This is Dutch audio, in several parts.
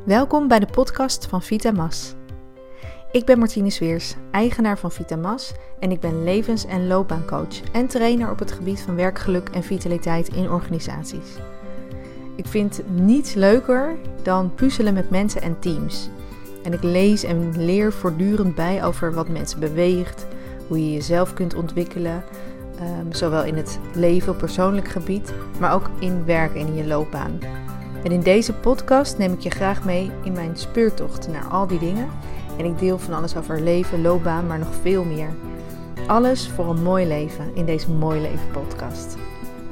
Welkom bij de podcast van Vitamas. Ik ben Martine Sweers, eigenaar van Vitamas en ik ben levens- en loopbaancoach en trainer op het gebied van werkgeluk en vitaliteit in organisaties. Ik vind niets leuker dan puzzelen met mensen en teams. En ik lees en leer voortdurend bij over wat mensen beweegt, hoe je jezelf kunt ontwikkelen, ehm, zowel in het leven op persoonlijk gebied, maar ook in werk en in je loopbaan. En in deze podcast neem ik je graag mee in mijn speurtocht naar al die dingen. En ik deel van alles over leven, loopbaan, maar nog veel meer. Alles voor een mooi leven in deze Mooi Leven podcast.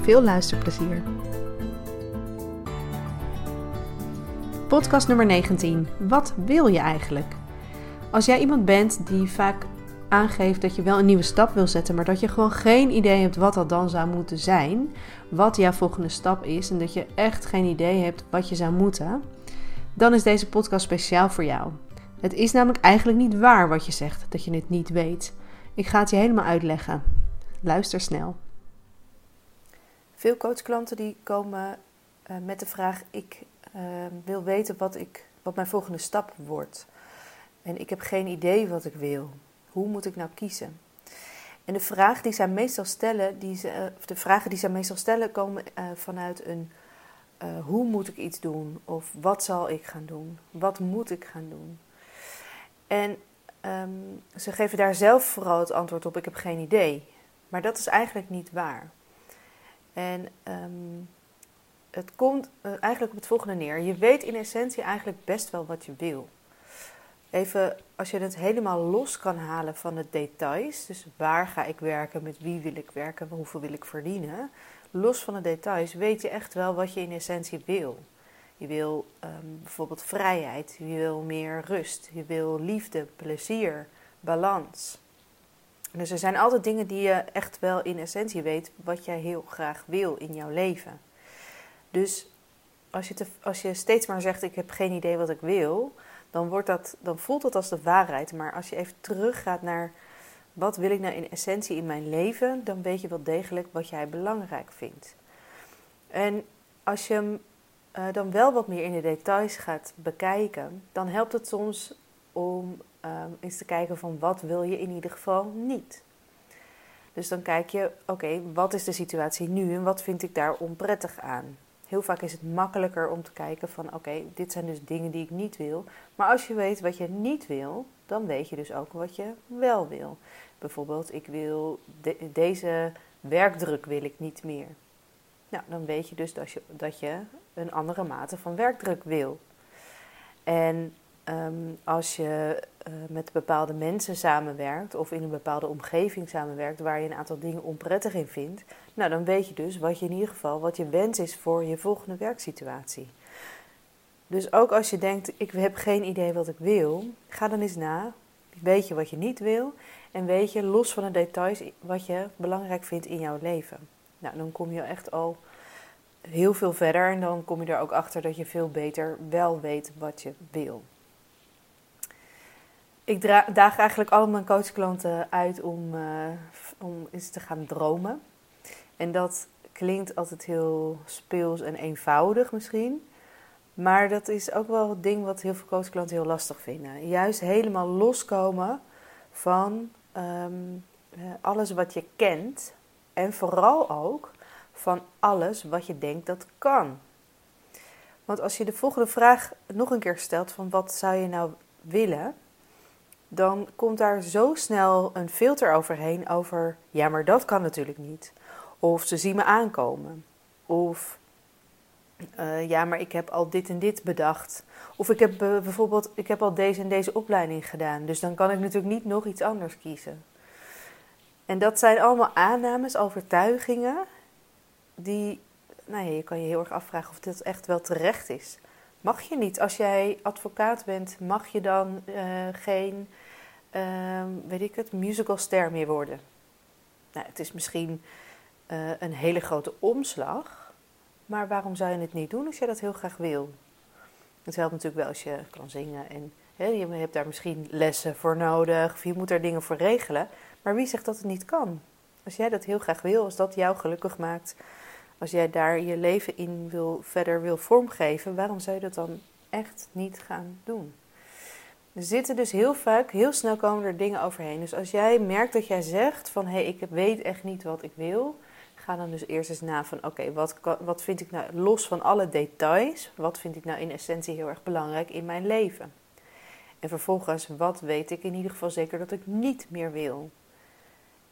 Veel luisterplezier. Podcast nummer 19. Wat wil je eigenlijk? Als jij iemand bent die vaak aangeeft dat je wel een nieuwe stap wil zetten, maar dat je gewoon geen idee hebt wat dat dan zou moeten zijn, wat jouw volgende stap is en dat je echt geen idee hebt wat je zou moeten, dan is deze podcast speciaal voor jou. Het is namelijk eigenlijk niet waar wat je zegt, dat je het niet weet. Ik ga het je helemaal uitleggen. Luister snel. Veel coachklanten die komen uh, met de vraag: ik uh, wil weten wat, ik, wat mijn volgende stap wordt. En ik heb geen idee wat ik wil. Hoe moet ik nou kiezen? En de, vraag die zij meestal stellen, die eh, de vragen die zij meestal stellen komen uh, vanuit een uh, hoe moet ik iets doen? Of wat zal ik gaan doen? Wat moet ik gaan doen? En um, ze geven daar zelf vooral het antwoord op: ik heb geen idee. Maar dat is eigenlijk niet waar. En um, het komt eigenlijk op het volgende neer. Je weet in essentie eigenlijk best wel wat je wil. Even als je het helemaal los kan halen van de details, dus waar ga ik werken, met wie wil ik werken, hoeveel wil ik verdienen, los van de details weet je echt wel wat je in essentie wil. Je wil um, bijvoorbeeld vrijheid, je wil meer rust, je wil liefde, plezier, balans. Dus er zijn altijd dingen die je echt wel in essentie weet wat jij heel graag wil in jouw leven. Dus als je, als je steeds maar zegt: Ik heb geen idee wat ik wil, dan, wordt dat, dan voelt dat als de waarheid. Maar als je even teruggaat naar wat wil ik nou in essentie in mijn leven, dan weet je wel degelijk wat jij belangrijk vindt. En als je uh, dan wel wat meer in de details gaat bekijken, dan helpt het soms om uh, eens te kijken van wat wil je in ieder geval niet. Dus dan kijk je, oké, wat is de situatie nu en wat vind ik daar onprettig aan? Heel vaak is het makkelijker om te kijken van oké, dit zijn dus dingen die ik niet wil. Maar als je weet wat je niet wil, dan weet je dus ook wat je wel wil. Bijvoorbeeld, ik wil deze werkdruk wil ik niet meer. Nou, dan weet je dus dat je, dat je een andere mate van werkdruk wil. En um, als je uh, met bepaalde mensen samenwerkt of in een bepaalde omgeving samenwerkt waar je een aantal dingen onprettig in vindt, nou dan weet je dus wat je in ieder geval, wat je wens is voor je volgende werksituatie. Dus ook als je denkt, ik heb geen idee wat ik wil, ga dan eens na. Weet je wat je niet wil en weet je los van de details wat je belangrijk vindt in jouw leven. Nou, dan kom je echt al heel veel verder en dan kom je er ook achter dat je veel beter wel weet wat je wil. Ik daag eigenlijk al mijn coachklanten uit om, uh, om eens te gaan dromen. En dat klinkt altijd heel speels en eenvoudig misschien. Maar dat is ook wel het ding wat heel veel coachklanten heel lastig vinden. Juist helemaal loskomen van um, alles wat je kent. En vooral ook van alles wat je denkt dat kan. Want als je de volgende vraag nog een keer stelt van wat zou je nou willen, dan komt daar zo snel een filter overheen over ja, maar dat kan natuurlijk niet. Of ze zien me aankomen. Of uh, ja, maar ik heb al dit en dit bedacht. Of ik heb uh, bijvoorbeeld, ik heb al deze en deze opleiding gedaan. Dus dan kan ik natuurlijk niet nog iets anders kiezen. En dat zijn allemaal aannames, overtuigingen, die, nou je kan je heel erg afvragen of dit echt wel terecht is. Mag je niet, als jij advocaat bent, mag je dan uh, geen, uh, weet ik het, musicalster meer worden? Nou, het is misschien uh, een hele grote omslag, maar waarom zou je het niet doen als je dat heel graag wil? Het helpt natuurlijk wel als je kan zingen en je hebt daar misschien lessen voor nodig, of je moet daar dingen voor regelen. Maar wie zegt dat het niet kan? Als jij dat heel graag wil, als dat jou gelukkig maakt, als jij daar je leven in wil, verder wil vormgeven, waarom zou je dat dan echt niet gaan doen. Er zitten dus heel vaak, heel snel komen er dingen overheen. Dus als jij merkt dat jij zegt van hé, hey, ik weet echt niet wat ik wil, ga dan dus eerst eens na van oké, wat, wat vind ik nou los van alle details, wat vind ik nou in essentie heel erg belangrijk in mijn leven? En vervolgens, wat weet ik in ieder geval zeker dat ik niet meer wil?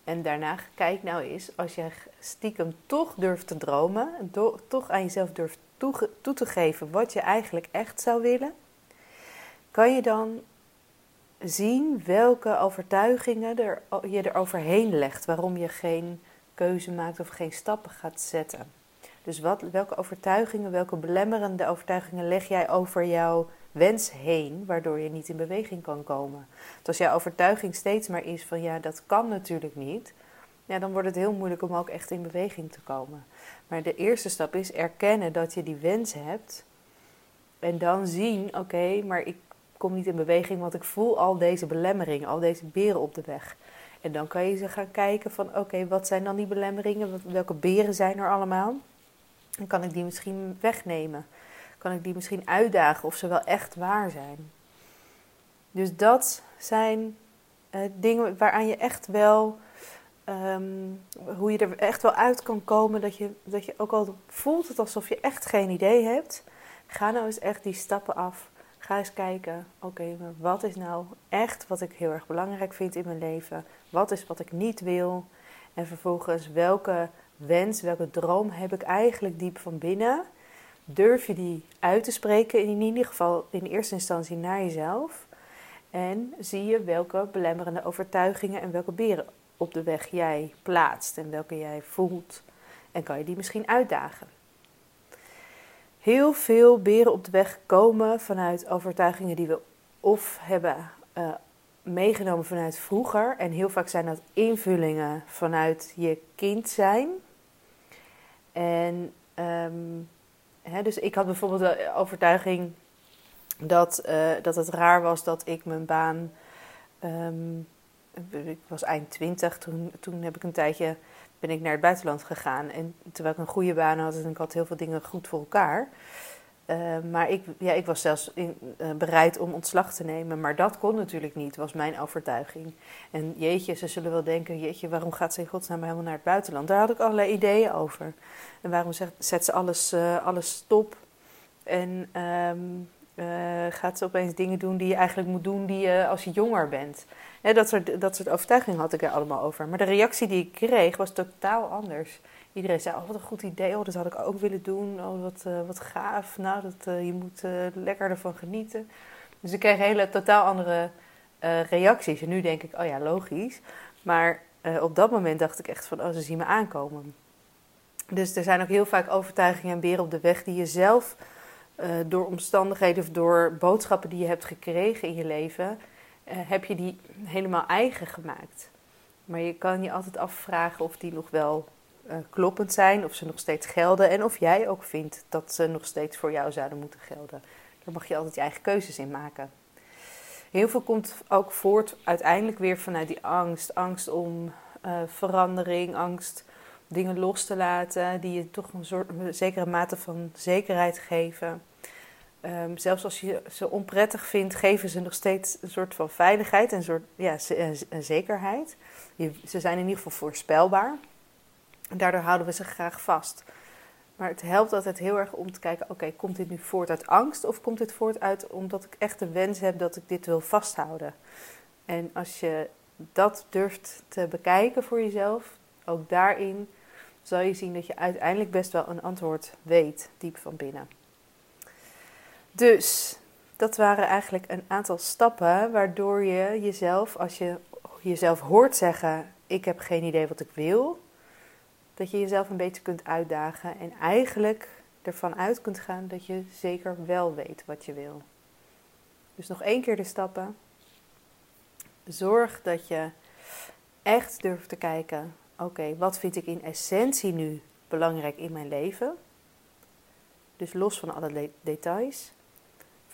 En daarna kijk nou eens, als je stiekem toch durft te dromen, toch aan jezelf durft toe, toe te geven wat je eigenlijk echt zou willen, kan je dan zien welke overtuigingen er, je er overheen legt, waarom je geen keuze maakt of geen stappen gaat zetten. Dus wat, welke overtuigingen, welke belemmerende overtuigingen leg jij over jouw wens heen, waardoor je niet in beweging kan komen? Dus als jouw overtuiging steeds maar is van ja, dat kan natuurlijk niet, ja, dan wordt het heel moeilijk om ook echt in beweging te komen. Maar de eerste stap is erkennen dat je die wens hebt. En dan zien, oké, maar ik kom niet in beweging, want ik voel al deze belemmeringen, al deze beren op de weg. En dan kan je ze gaan kijken van, oké, wat zijn dan die belemmeringen? Welke beren zijn er allemaal? En kan ik die misschien wegnemen? Kan ik die misschien uitdagen of ze wel echt waar zijn? Dus dat zijn uh, dingen waaraan je echt wel Ehm, hoe je er echt wel uit kan komen dat je, dat je ook al voelt het alsof je echt geen idee hebt. Ga nou eens echt die stappen af. Ga eens kijken, oké, maar wat is nou echt wat ik heel erg belangrijk vind in mijn leven? Wat is wat ik niet wil? En vervolgens, welke wens, welke droom heb ik eigenlijk diep van binnen? Durf je die uit te spreken, in ieder geval in eerste instantie naar jezelf? En zie je welke belemmerende overtuigingen en welke beren op de weg jij plaatst en welke jij voelt. En kan je die misschien uitdagen. Heel veel beren op de weg komen vanuit overtuigingen die we of hebben uh, meegenomen vanuit vroeger. En heel vaak zijn dat invullingen vanuit je kind zijn. En um, hè, dus ik had bijvoorbeeld de overtuiging dat, uh, dat het raar was dat ik mijn baan um, ik was eind twintig, toen, toen heb ik een tijdje, ben ik naar het buitenland gegaan. En terwijl ik een goede baan had en ik had heel veel dingen goed voor elkaar. Uh, maar ik, ja, ik was zelfs in, uh, bereid om ontslag te nemen. Maar dat kon natuurlijk niet, was mijn overtuiging. En jeetje, ze zullen wel denken, jeetje, waarom gaat ze in godsnaam helemaal naar het buitenland? Daar had ik allerlei ideeën over. En waarom zet, ze alles, uh, alles stop? En um, gaat ze opeens dingen doen die je eigenlijk moet doen die je als je jonger bent? dat, soort, dat overtuigingen had ik er allemaal over. Maar de reactie die ik kreeg was totaal anders. Iedereen zei, oh wat een goed idee, oh, dat had ik ook willen doen. Oh, wat, uh, wat gaaf, nou, dat, uh, je moet lekker ervan genieten. Dus ik kreeg hele totaal andere reacties. En nu denk ik, oh ja, logisch. Maar op dat moment dacht ik echt van, oh, ze zien me aankomen. Dus er zijn ook heel vaak overtuigingen en beren op de weg die je zelf... door omstandigheden of door boodschappen die je hebt gekregen in je leven eh, heb je die helemaal eigen gemaakt. Maar je kan je altijd afvragen of die nog wel uh, kloppend zijn, of ze nog steeds gelden en of jij ook vindt dat ze nog steeds voor jou zouden moeten gelden. Daar mag je altijd je eigen keuzes in maken. Heel veel komt ook voort uiteindelijk weer vanuit die angst. Angst om verandering, angst dingen los te laten die je toch een, soort, een zekere mate van zekerheid geven. Um, zelfs als je ze onprettig vindt, geven ze nog steeds een soort van veiligheid, een soort ja, een zekerheid. Je, ze zijn in ieder geval voorspelbaar. En daardoor houden we ze graag vast. Maar het helpt altijd heel erg om te kijken: oké, komt dit nu voort uit angst of komt dit voort uit omdat ik echt de wens heb dat ik dit wil vasthouden? En als je dat durft te bekijken voor jezelf, ook daarin zal je zien dat je uiteindelijk best wel een antwoord weet, diep van binnen. Dus dat waren eigenlijk een aantal stappen waardoor je jezelf, als je jezelf hoort zeggen: Ik heb geen idee wat ik wil, dat je jezelf een beetje kunt uitdagen en eigenlijk ervan uit kunt gaan dat je zeker wel weet wat je wil. Dus nog één keer de stappen. Zorg dat je echt durft te kijken: oké, wat vind ik in essentie nu belangrijk in mijn leven? Dus los van alle details.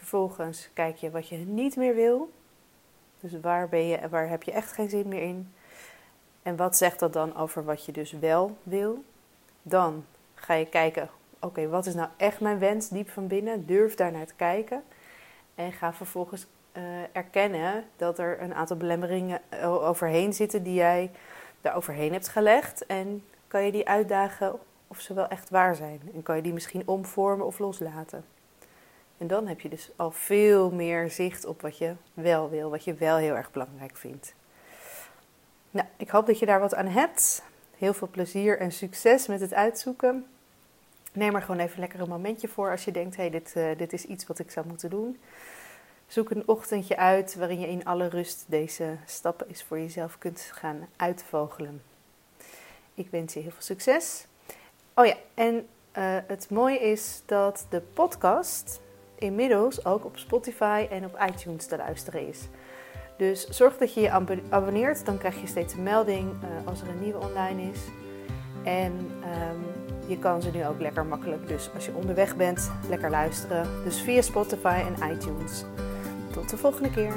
Vervolgens kijk je wat je niet meer wil. Dus waar, ben je, waar heb je echt geen zin meer in? En wat zegt dat dan over wat je dus wel wil? Dan ga je kijken oké, wat is nou echt mijn wens diep van binnen? Durf daar naar te kijken. En ga vervolgens uh, erkennen dat er een aantal belemmeringen overheen zitten die jij daar overheen hebt gelegd. En kan je die uitdagen of ze wel echt waar zijn. En kan je die misschien omvormen of loslaten. En dan heb je dus al veel meer zicht op wat je wel wil, wat je wel heel erg belangrijk vindt. Nou, ik hoop dat je daar wat aan hebt. Heel veel plezier en succes met het uitzoeken. Neem er gewoon even lekker een momentje voor als je denkt: hé, hey, dit, uh, dit is iets wat ik zou moeten doen. Zoek een ochtendje uit waarin je in alle rust deze stappen eens voor jezelf kunt gaan uitvogelen. Ik wens je heel veel succes. Oh ja, en uh, het mooie is dat de podcast inmiddels ook op Spotify en op iTunes te luisteren is. Dus zorg dat je je abonneert, dan krijg je steeds een melding uh, als er een nieuwe online is. En um, je kan ze nu ook lekker makkelijk, dus als je onderweg bent, lekker luisteren. Dus via Spotify en iTunes. Tot de volgende keer.